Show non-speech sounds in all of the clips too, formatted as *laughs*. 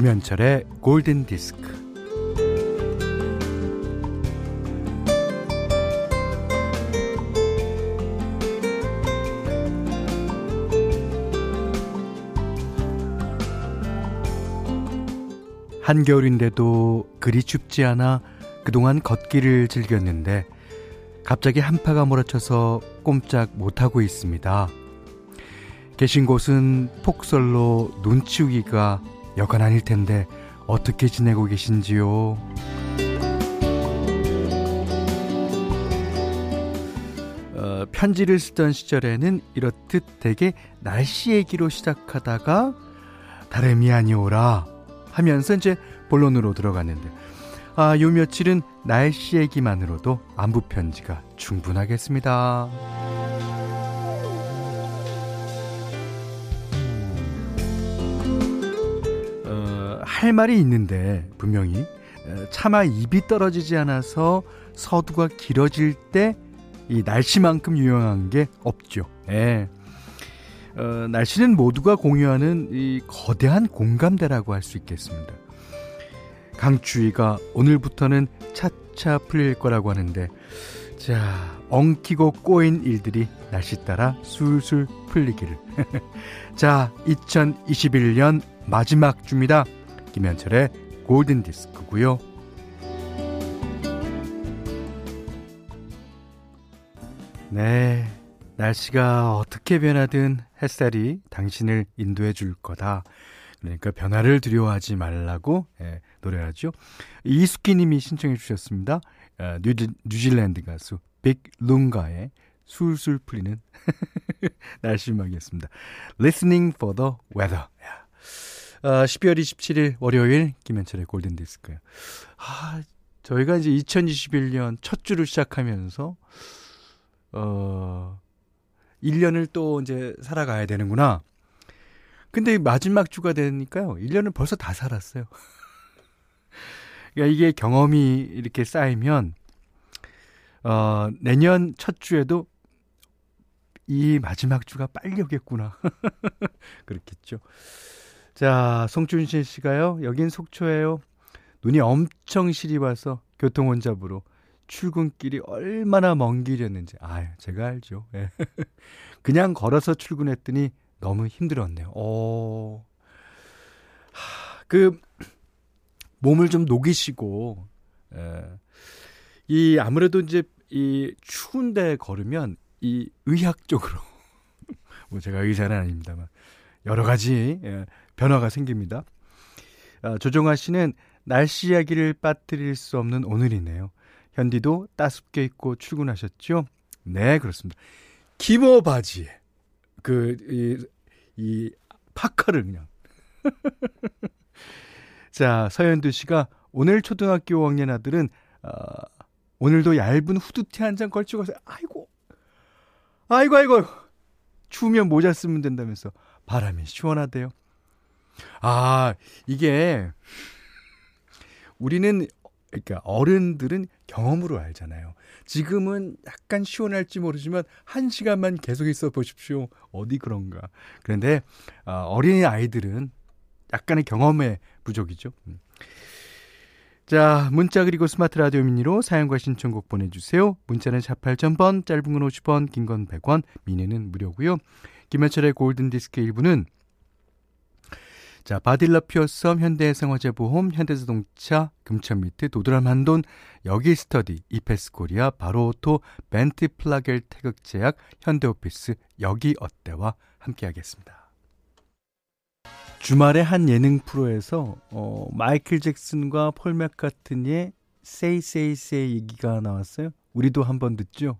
김현철의 골든 디스크. 한겨울인데도 그리 춥지 않아 그동안 걷기를 즐겼는데 갑자기 한파가 몰아쳐서 꼼짝 못하고 있습니다. 계신 곳은 폭설로 눈 치우기가 여간 아닐 텐데 어떻게 지내고 계신지요? 어, 편지를 쓰던 시절에는 이렇듯 되게 날씨 얘기로 시작하다가 다름이 아니오라 하면서 이제 본론으로 들어갔는데 아, 요 며칠은 날씨 얘기만으로도 안부 편지가 충분하겠습니다. 할 말이 있는데 분명히 어, 차마 입이 떨어지지 않아서 서두가 길어질 때 이 날씨만큼 유용한 게 없죠. 예. 어, 날씨는 모두가 공유하는 이 거대한 공감대라고 할 수 있겠습니다. 강추위가 오늘부터는 차차 풀릴 거라고 하는데, 자, 엉키고 꼬인 일들이 날씨 따라 술술 풀리기를. *laughs* 자, 2021년 마지막 주입니다. 김현철의 골든 디스크고요. 네. 날씨가 어떻게 변하든 햇살이 당신을 인도해 줄 거다. 그러니까 변화를 두려워하지 말라고 예, 노래하죠. 이수기 님이 신청해 주셨습니다. 어, 뉴지, 뉴질랜드 가수 빅 룽가의 술술 풀리는 *laughs* 날씨 음악이었습니다. Listening for the weather. 어, 12월 27일 월요일 김현철의 골든 디스크요. 아, 저희가 이제 2021년 첫 주를 시작하면서 어 1년을 또 이제 살아가야 되는구나. 근데 마지막 주가 되니까요. 1년을 벌써 다 살았어요. *laughs* 그러니까 이게 경험이 이렇게 쌓이면, 어, 내년 첫 주에도 이 마지막 주가 빨리 오겠구나. *laughs* 그렇겠죠. 자, 송준신 씨가요. 여긴 속초예요. 눈이 엄청 시리 와서 교통 혼잡으로 출근길이 얼마나 먼 길이었는지. 아, 제가 알죠. 예. *laughs* 그냥 걸어서 출근했더니 너무 힘들었네요. 어. 하, 그 몸을 좀 녹이시고 예. 이 아무래도 이제 이 추운데 걸으면 이 의학적으로 *laughs* 뭐 제가 의사는 아닙니다만 여러 가지 예, 변화가 생깁니다. 아, 조정아 씨는 날씨 이야기를 빠뜨릴 수 없는 오늘이네요. 현디도 따숩게 입고 출근하셨죠? 네, 그렇습니다. 기모 바지에 그, 이, 이 파카를 그냥. *laughs* 자, 서현두 씨가 오늘 초등학교 5학년 아들은, 어, 오늘도 얇은 후드티 한 장 걸치고 가서, 아이고, 아이고, 아이고, 추우면 모자 쓰면 된다면서 바람이 시원하대요. 아, 이게, 우리는 그러니까 어른들은 경험으로 알잖아요. 지금은 약간 시원할지 모르지만 한 시간만 계속 있어 보십시오. 어디 그런가. 그런데 어, 어린이 아이들은 약간의 경험의 부족이죠. 음. 자, 문자 그리고 스마트 라디오 미니로 사연과 신청곡 보내주세요. 문자는 샵 8000번, 짧은 건 50원, 긴 건 100원, 미니는 무료고요. 김현철의 골든디스크 1부는 자, 바디럽 퓨어썸, 현대해상화재보험, 현대자동차, 금천미트, 도드람 한돈, 여기스터디, 이패스코리아, 바로오토, 벤트플라겔 태극제약, 현대오피스, 여기 어때와 함께하겠습니다. 주말에 한 예능 프로에서 어, 마이클 잭슨과 폴 맥카트니의 Say Say Say 얘기가 나왔어요. 우리도 한번 듣죠.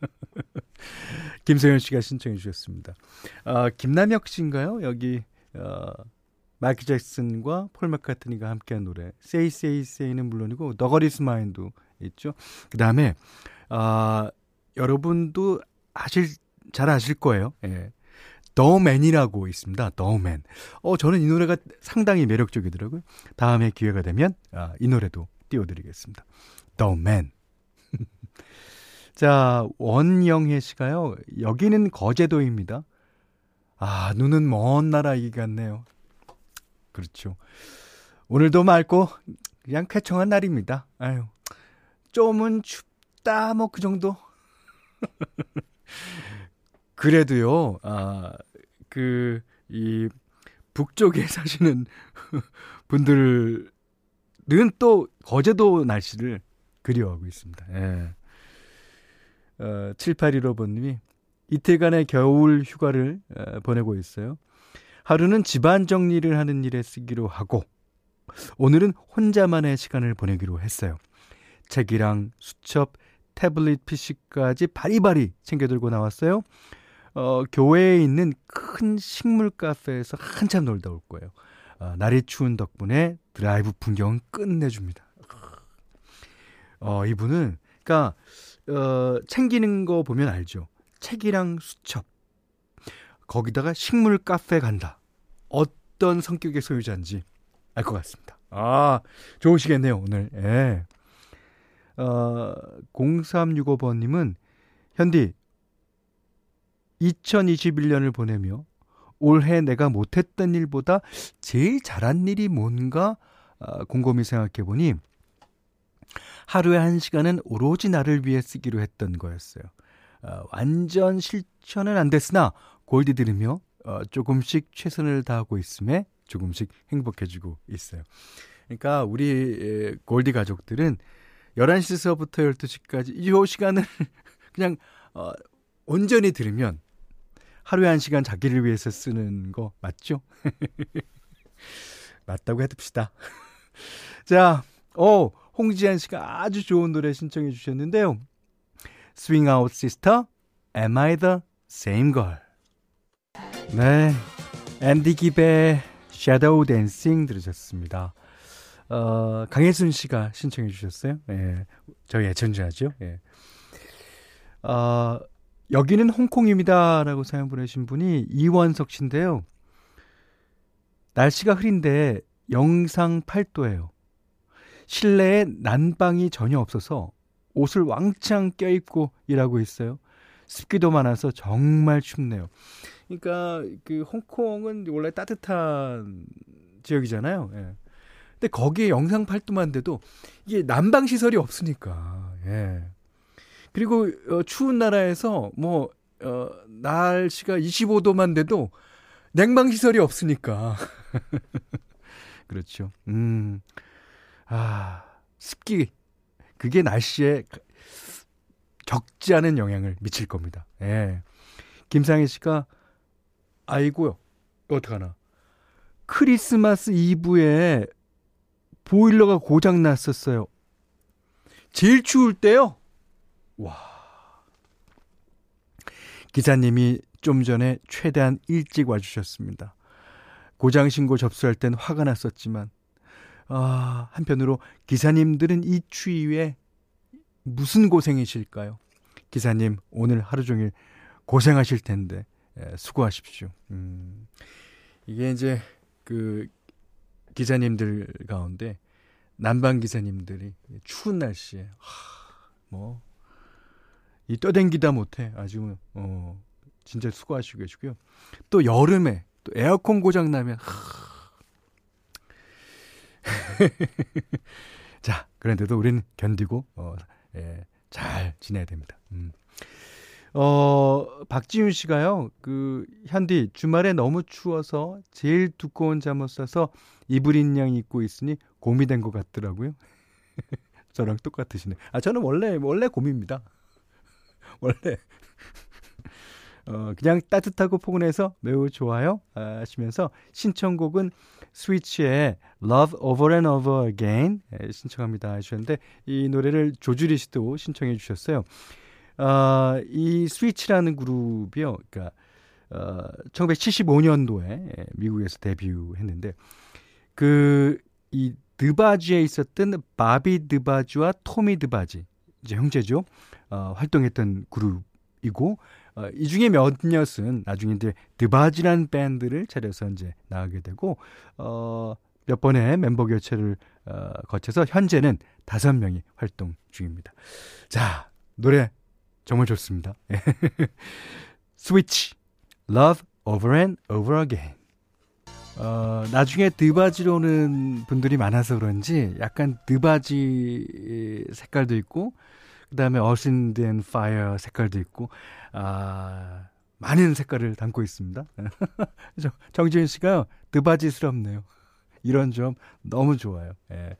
*laughs* 김세현 씨가 신청해 주셨습니다. 어, 김남혁 씨인가요? 여기 어, 마이클 잭슨과 폴 맥카트니가 함께한 노래 Say Say Say는 물론이고 너거리스 마인도 있죠. 그다음에 아 여러분도 아실 잘 아실 거예요. 예. 더맨이라고 있습니다. 더맨. 어 저는 이 노래가 상당히 매력적이더라고요. 다음에 기회가 되면 아, 이 노래도 띄워드리겠습니다. 더맨. *laughs* 자 원영혜 씨가요. 여기는 거제도입니다. 아 눈은 먼 나라 얘기 같네요. 그렇죠. 오늘도 맑고 그냥 쾌청한 날입니다. 아유. 좀은 춥다 뭐 그 정도. *laughs* 그래도요. 아, 그 이 북쪽에 *laughs* 사시는 분들은 또 거제도 날씨를 그리워하고 있습니다. 예. 어, 7815번님이 이틀간의 겨울 휴가를 어, 보내고 있어요. 하루는 집안 정리를 하는 일에 쓰기로 하고, 오늘은 혼자만의 시간을 보내기로 했어요. 책이랑 수첩, 태블릿 PC까지 바리바리 챙겨 들고 나왔어요. 어, 교회에 있는 큰 식물 카페에서 한참 놀다 올 거예요. 어, 날이 추운 덕분에 드라이브 풍경은 끝내줍니다. 어, 이분은, 그니까, 어, 챙기는 거 보면 알죠. 책이랑 수첩. 거기다가 식물 카페 간다. 어떤 성격의 소유자인지 알 것 같습니다. 아, 좋으시겠네요, 오늘. 예. 어, 0365번님은, 현디, 2021년을 보내며 올해 내가 못했던 일보다 제일 잘한 일이 뭔가 어, 곰곰이 생각해 보니 하루에 한 시간은 오로지 나를 위해 쓰기로 했던 거였어요. 어, 완전 실천은 안 됐으나 골디 들으며 어, 조금씩 최선을 다하고 있음에 조금씩 행복해지고 있어요. 그러니까 우리 골디 가족들은 11시서부터 12시까지 이 시간을 *laughs* 그냥 어, 온전히 들으면 하루에 한 시간 자기를 위해서 쓰는 거 맞죠? *laughs* 맞다고 해둡시다. *laughs* 자, 어, 홍지한 씨가 아주 좋은 노래 신청해 주셨는데요. Swing Out Sister, Am I the Same Girl? 네. 앤디 깁의 Shadow Dancing 들으셨습니다. 어, 강혜순 씨가 신청해 주셨어요. 예. 저희 애청자죠. 예. 어, 여기는 홍콩입니다. 라고 사연 보내신 분이 이원석 씨인데요. 날씨가 흐린데 영상 8도예요. 실내에 난방이 전혀 없어서 옷을 왕창 껴입고 일하고 있어요. 습기도 많아서 정말 춥네요. 그러니까 그 홍콩은 원래 따뜻한 지역이잖아요. 예. 근데 거기에 영상 8도만 돼도 이게 난방 시설이 없으니까. 예. 그리고 어, 추운 나라에서 뭐 어, 날씨가 25도만 돼도 냉방 시설이 없으니까. *laughs* 그렇죠. 음. 아, 습기 그게 날씨에 적지 않은 영향을 미칠 겁니다. 예. 김상희 씨가 아이고요. 어떡하나. 크리스마스 이브에 보일러가 고장 났었어요. 제일 추울 때요. 와. 기사님이 좀 전에 최대한 일찍 와주셨습니다. 고장 신고 접수할 땐 화가 났었지만, 아, 한편으로 기사님들은 이 추위에 무슨 고생이실까요? 기사님, 오늘 하루 종일 고생하실 텐데, 예, 수고하십시오. 음, 이게 이제 그 기사님들 가운데 난방 기사님들이 추운 날씨에, 하, 뭐, 이 떠댕기다 못해 아주 어 진짜 수고하시고 계시고요. 또 여름에 또 에어컨 고장 나면 *laughs* 자 그런데도 우리는 견디고 어, 예, 잘 지내야 됩니다. 음. 어 박지윤 씨가요 그 현디 주말에 너무 추워서 제일 두꺼운 잠옷 사서 이불 인 양 입고 있으니 곰이 된 것 같더라고요. *laughs* 저랑 똑같으시네. 아 저는 원래 원래 곰입니다. *laughs* 원래 어, 그냥 따뜻하고 포근해서 매우 좋아요 하시면서 신청곡은 스위치의 Love Over and Over Again 예, 신청합니다 하셨는데 이 노래를 조주리 씨도 신청해 주셨어요. 어, 이 스위치라는 그룹이요. 그러니까 어, 1975년도에 예, 미국에서 데뷔했는데 그이 드바지에 있었던 바비 드바지와 토미 드바지 이제 형제죠. 어, 활동했던 그룹이고 어, 이 중에 몇몇은 나중에 이제 드바지란 밴드를 차려서 이제 나가게 되고 어, 몇 번의 멤버 교체를 어, 거쳐서 현재는 다섯 명이 활동 중입니다. 자 노래 정말 좋습니다. *laughs* 스위치 Love Over and Over Again 어, 나중에 드바지로 오는 분들이 많아서 그런지 약간 드바지 색깔도 있고 그다음에 어신드 앤 파이어 색깔도 있고 아 많은 색깔을 담고 있습니다. *laughs* 정지윤 씨가 드바지스럽네요. 이런 점 너무 좋아요. 예.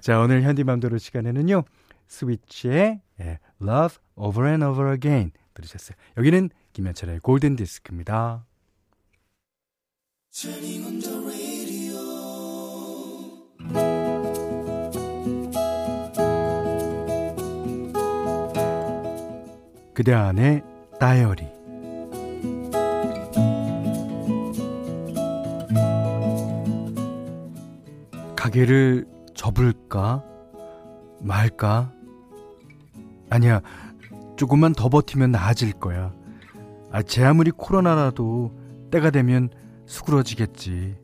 자, 오늘 현디맘대로 시간에는요. 스위치의 예, Love Over and Over Again 들으셨어요. 여기는 김현철의 골든 디스크입니다. 그대 안의 다이어리 가게를 접을까 말까 아니야 조금만 더 버티면 나아질 거야. 아, 제 아무리 코로나라도 때가 되면 수그러지겠지.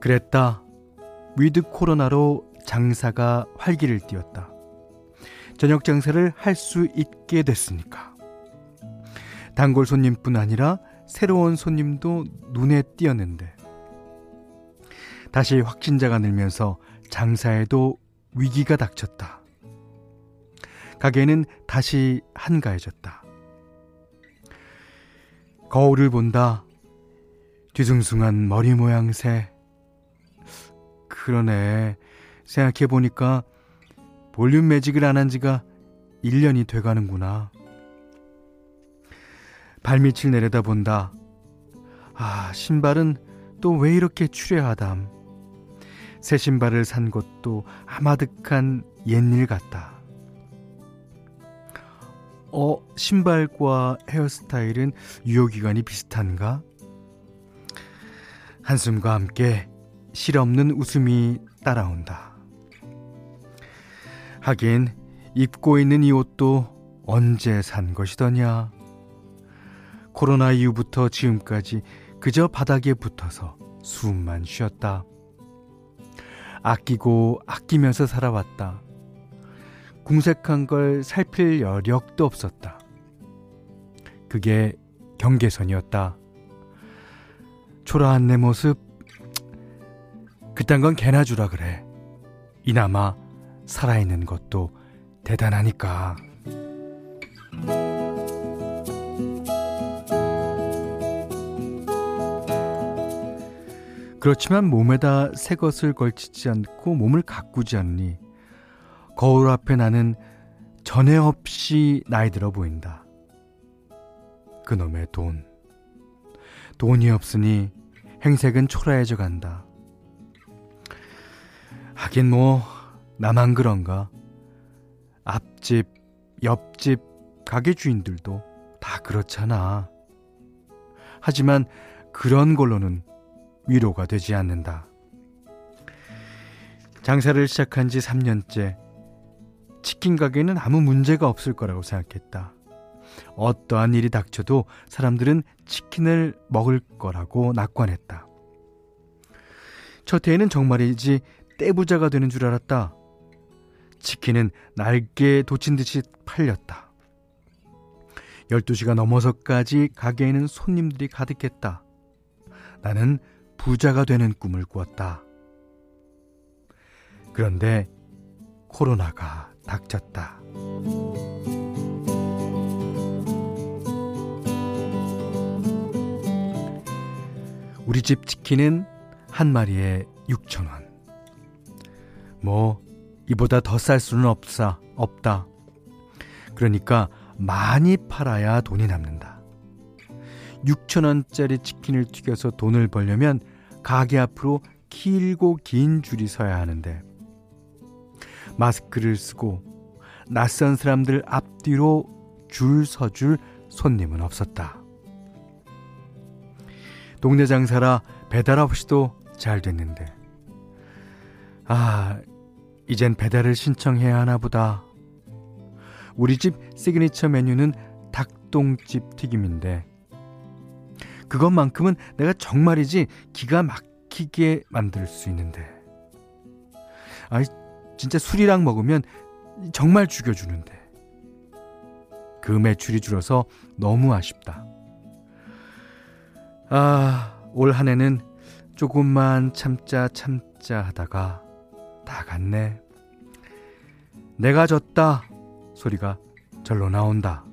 그랬다. 위드 코로나로 장사가 활기를 띠었다. 저녁 장사를 할 수 있게 됐으니까. 단골 손님뿐 아니라 새로운 손님도 눈에 띄었는데. 다시 확진자가 늘면서 장사에도 위기가 닥쳤다. 가게는 다시 한가해졌다. 거울을 본다. 뒤숭숭한 머리 모양 새. 그러네. 생각해보니까 볼륨 매직을 안 한 지가 1년이 돼 가는구나. 발밑을 내려다본다. 아, 신발은 또 왜 이렇게 추레하담. 새 신발을 산 것도 아마득한 옛일 같다. 어, 신발과 헤어스타일은 유효기간이 비슷한가? 한숨과 함께 실없는 웃음이 따라온다. 하긴 입고 있는 이 옷도 언제 산 것이더냐. 코로나 이후부터 지금까지 그저 바닥에 붙어서 숨만 쉬었다. 아끼고 아끼면서 살아왔다. 궁색한 걸 살필 여력도 없었다. 그게 경계선이었다. 초라한 내 모습, 그딴 건 개나 주라 그래. 이나마 살아있는 것도 대단하니까. 그렇지만 몸에다 새 것을 걸치지 않고 몸을 가꾸지 않니 거울 앞에 나는 전에 없이 나이 들어 보인다. 그놈의 돈. 돈이 없으니 행색은 초라해져 간다. 하긴 뭐 나만 그런가? 앞집, 옆집, 가게 주인들도 다 그렇잖아. 하지만 그런 걸로는 위로가 되지 않는다. 장사를 시작한 지 3년째 치킨 가게는 아무 문제가 없을 거라고 생각했다. 어떠한 일이 닥쳐도 사람들은 치킨을 먹을 거라고 낙관했다. 첫 해에는 정말이지 떼부자가 되는 줄 알았다. 치킨은 날개에 돋친 듯이 팔렸다. 12시가 넘어서까지 가게에는 손님들이 가득했다. 나는 부자가 되는 꿈을 꾸었다. 그런데 코로나가 닥쳤다. 우리 집 치킨은 한 마리에 6천 원. 뭐, 이보다 더 쌀 수는 없사, 없다. 그러니까 많이 팔아야 돈이 남는다. 6천 원짜리 치킨을 튀겨서 돈을 벌려면 가게 앞으로 길고 긴 줄이 서야 하는데 마스크를 쓰고 낯선 사람들 앞뒤로 줄 서줄 손님은 없었다. 동네 장사라 배달 없이도 잘 됐는데 아 이젠 배달을 신청해야 하나 보다. 우리 집 시그니처 메뉴는 닭똥집 튀김인데 그것만큼은 내가 정말이지 기가 막히게 만들 수 있는데 아이 진짜 술이랑 먹으면 정말 죽여주는데 그 매출이 줄어서 너무 아쉽다. 아 올 한 해는 조금만 참자 참자 하다가 다 갔네. 내가 졌다 소리가 절로 나온다.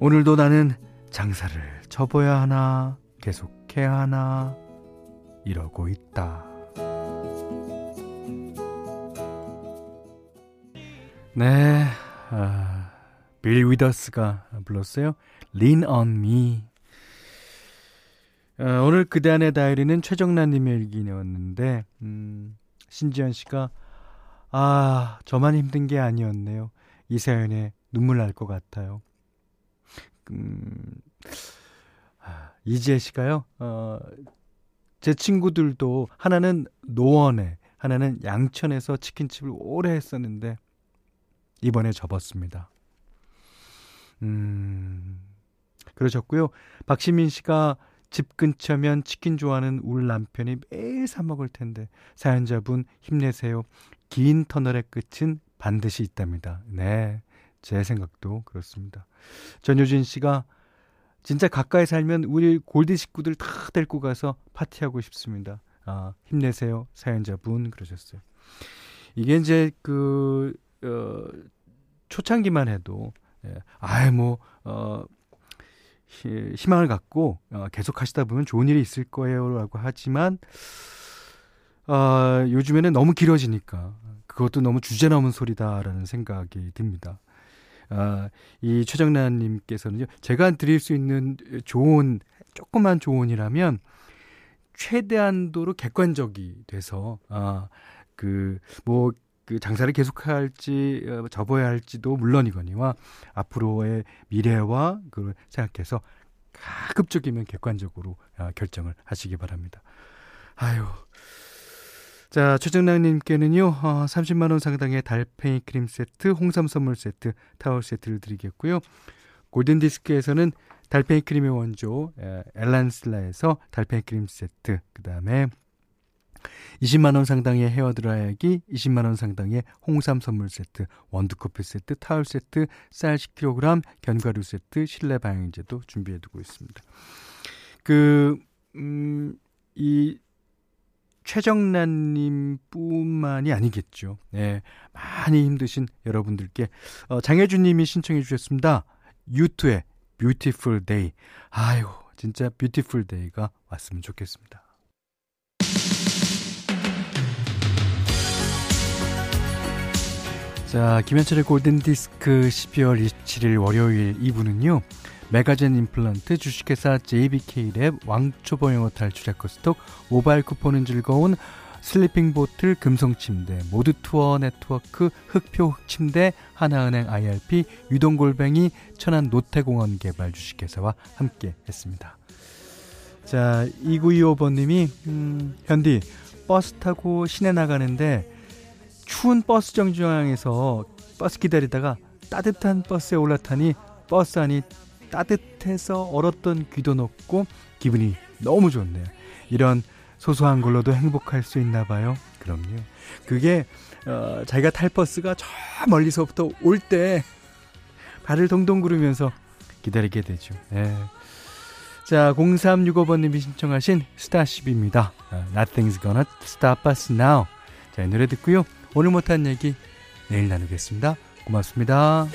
오늘도 나는 장사를 접어야 하나 계속해야 하나 이러고 있다. 네, 아, 빌 위더스가 불렀어요. Lean on me. 어, 오늘 그대 안의 다이리는 최정란님의 일기였는데, 음, 신지현 씨가, 아, 저만 힘든 게 아니었네요. 이 사연에 눈물 날 것 같아요. 음, 아, 이지혜 씨가요, 어, 제 친구들도 하나는 노원에, 하나는 양천에서 치킨집을 오래 했었는데, 이번에 접었습니다. 음, 그러셨고요. 박시민 씨가 집 근처면 치킨 좋아하는 울 남편이 매일 사 먹을 텐데 사연자분 힘내세요. 긴 터널의 끝은 반드시 있답니다. 네. 제 생각도 그렇습니다. 전효진 씨가 진짜 가까이 살면 우리 골디 식구들 다 데리고 가서 파티하고 싶습니다. 아, 힘내세요. 사연자분 그러셨어요. 이게 이제 그 어, 초창기만 해도 예, 아예 뭐 어, 희망을 갖고 어, 계속 하시다 보면 좋은 일이 있을 거예요라고 하지만 어, 요즘에는 너무 길어지니까 그것도 너무 주제 넘은 소리다라는 생각이 듭니다. 아, 이 최정란님께서는요, 제가 드릴 수 있는 좋은, 조그만 조언이라면, 최대한도로 객관적이 돼서, 아, 그, 뭐, 그 장사를 계속할지 어, 접어야 할지도 물론이거니와 앞으로의 미래와 그걸 생각해서 가급적이면 객관적으로 어, 결정을 하시기 바랍니다. 아유. 자, 최정랑님께는요, 어, 30만원 상당의 달팽이 크림 세트, 홍삼 선물 세트, 타월 세트를 드리겠고요. 골든디스크에서는 달팽이 크림의 원조, 엘란슬라에서 달팽이 크림 세트, 그 다음에 20만원 상당의 헤어 드라이기, 20만원 상당의 홍삼 선물 세트, 원두커피 세트, 타월 세트, 쌀 10kg, 견과류 세트, 실내 방향제도 준비해 두고 있습니다. 그, 음, 이, 최정란님 뿐만이 아니겠죠. 네. 많이 힘드신 여러분들께, 어, 장혜준 님이 신청해 주셨습니다. U2의 Beautiful Day. 아유, 진짜 beautiful day가 왔으면 좋겠습니다. 자, 김현철의 골든 디스크 12월 27일 월요일 2부는요. 메가젠 임플란트 주식회사 JBK랩 왕초보 영어 탈출 에코스톡 모바일 쿠폰은 즐거운 슬리핑 보틀 금성 침대 모두 투어 네트워크 흑표 흑침대 하나은행 IRP 유동골뱅이 천안 노태공원 개발 주식회사와 함께 했습니다. 자 2925번님이 음, 현디 버스 타고 시내 나가는데 추운 버스 정류장에서 버스 기다리다가 따뜻한 버스에 올라타니 버스 안이 따뜻해서 얼었던 귀도 녹고 기분이 너무 좋네요. 이런 소소한 걸로도 행복할 수 있나 봐요. 그럼요. 그게 어, 자기가 탈 버스가 저 멀리서부터 올 때 발을 동동 구르면서 기다리게 되죠. 네. 자, 0365번님이 신청하신 스타쉽입니다. 어, Nothing's gonna stop us now. 자, 이 노래 듣고요. 오늘 못한 얘기 내일 나누겠습니다. 고맙습니다.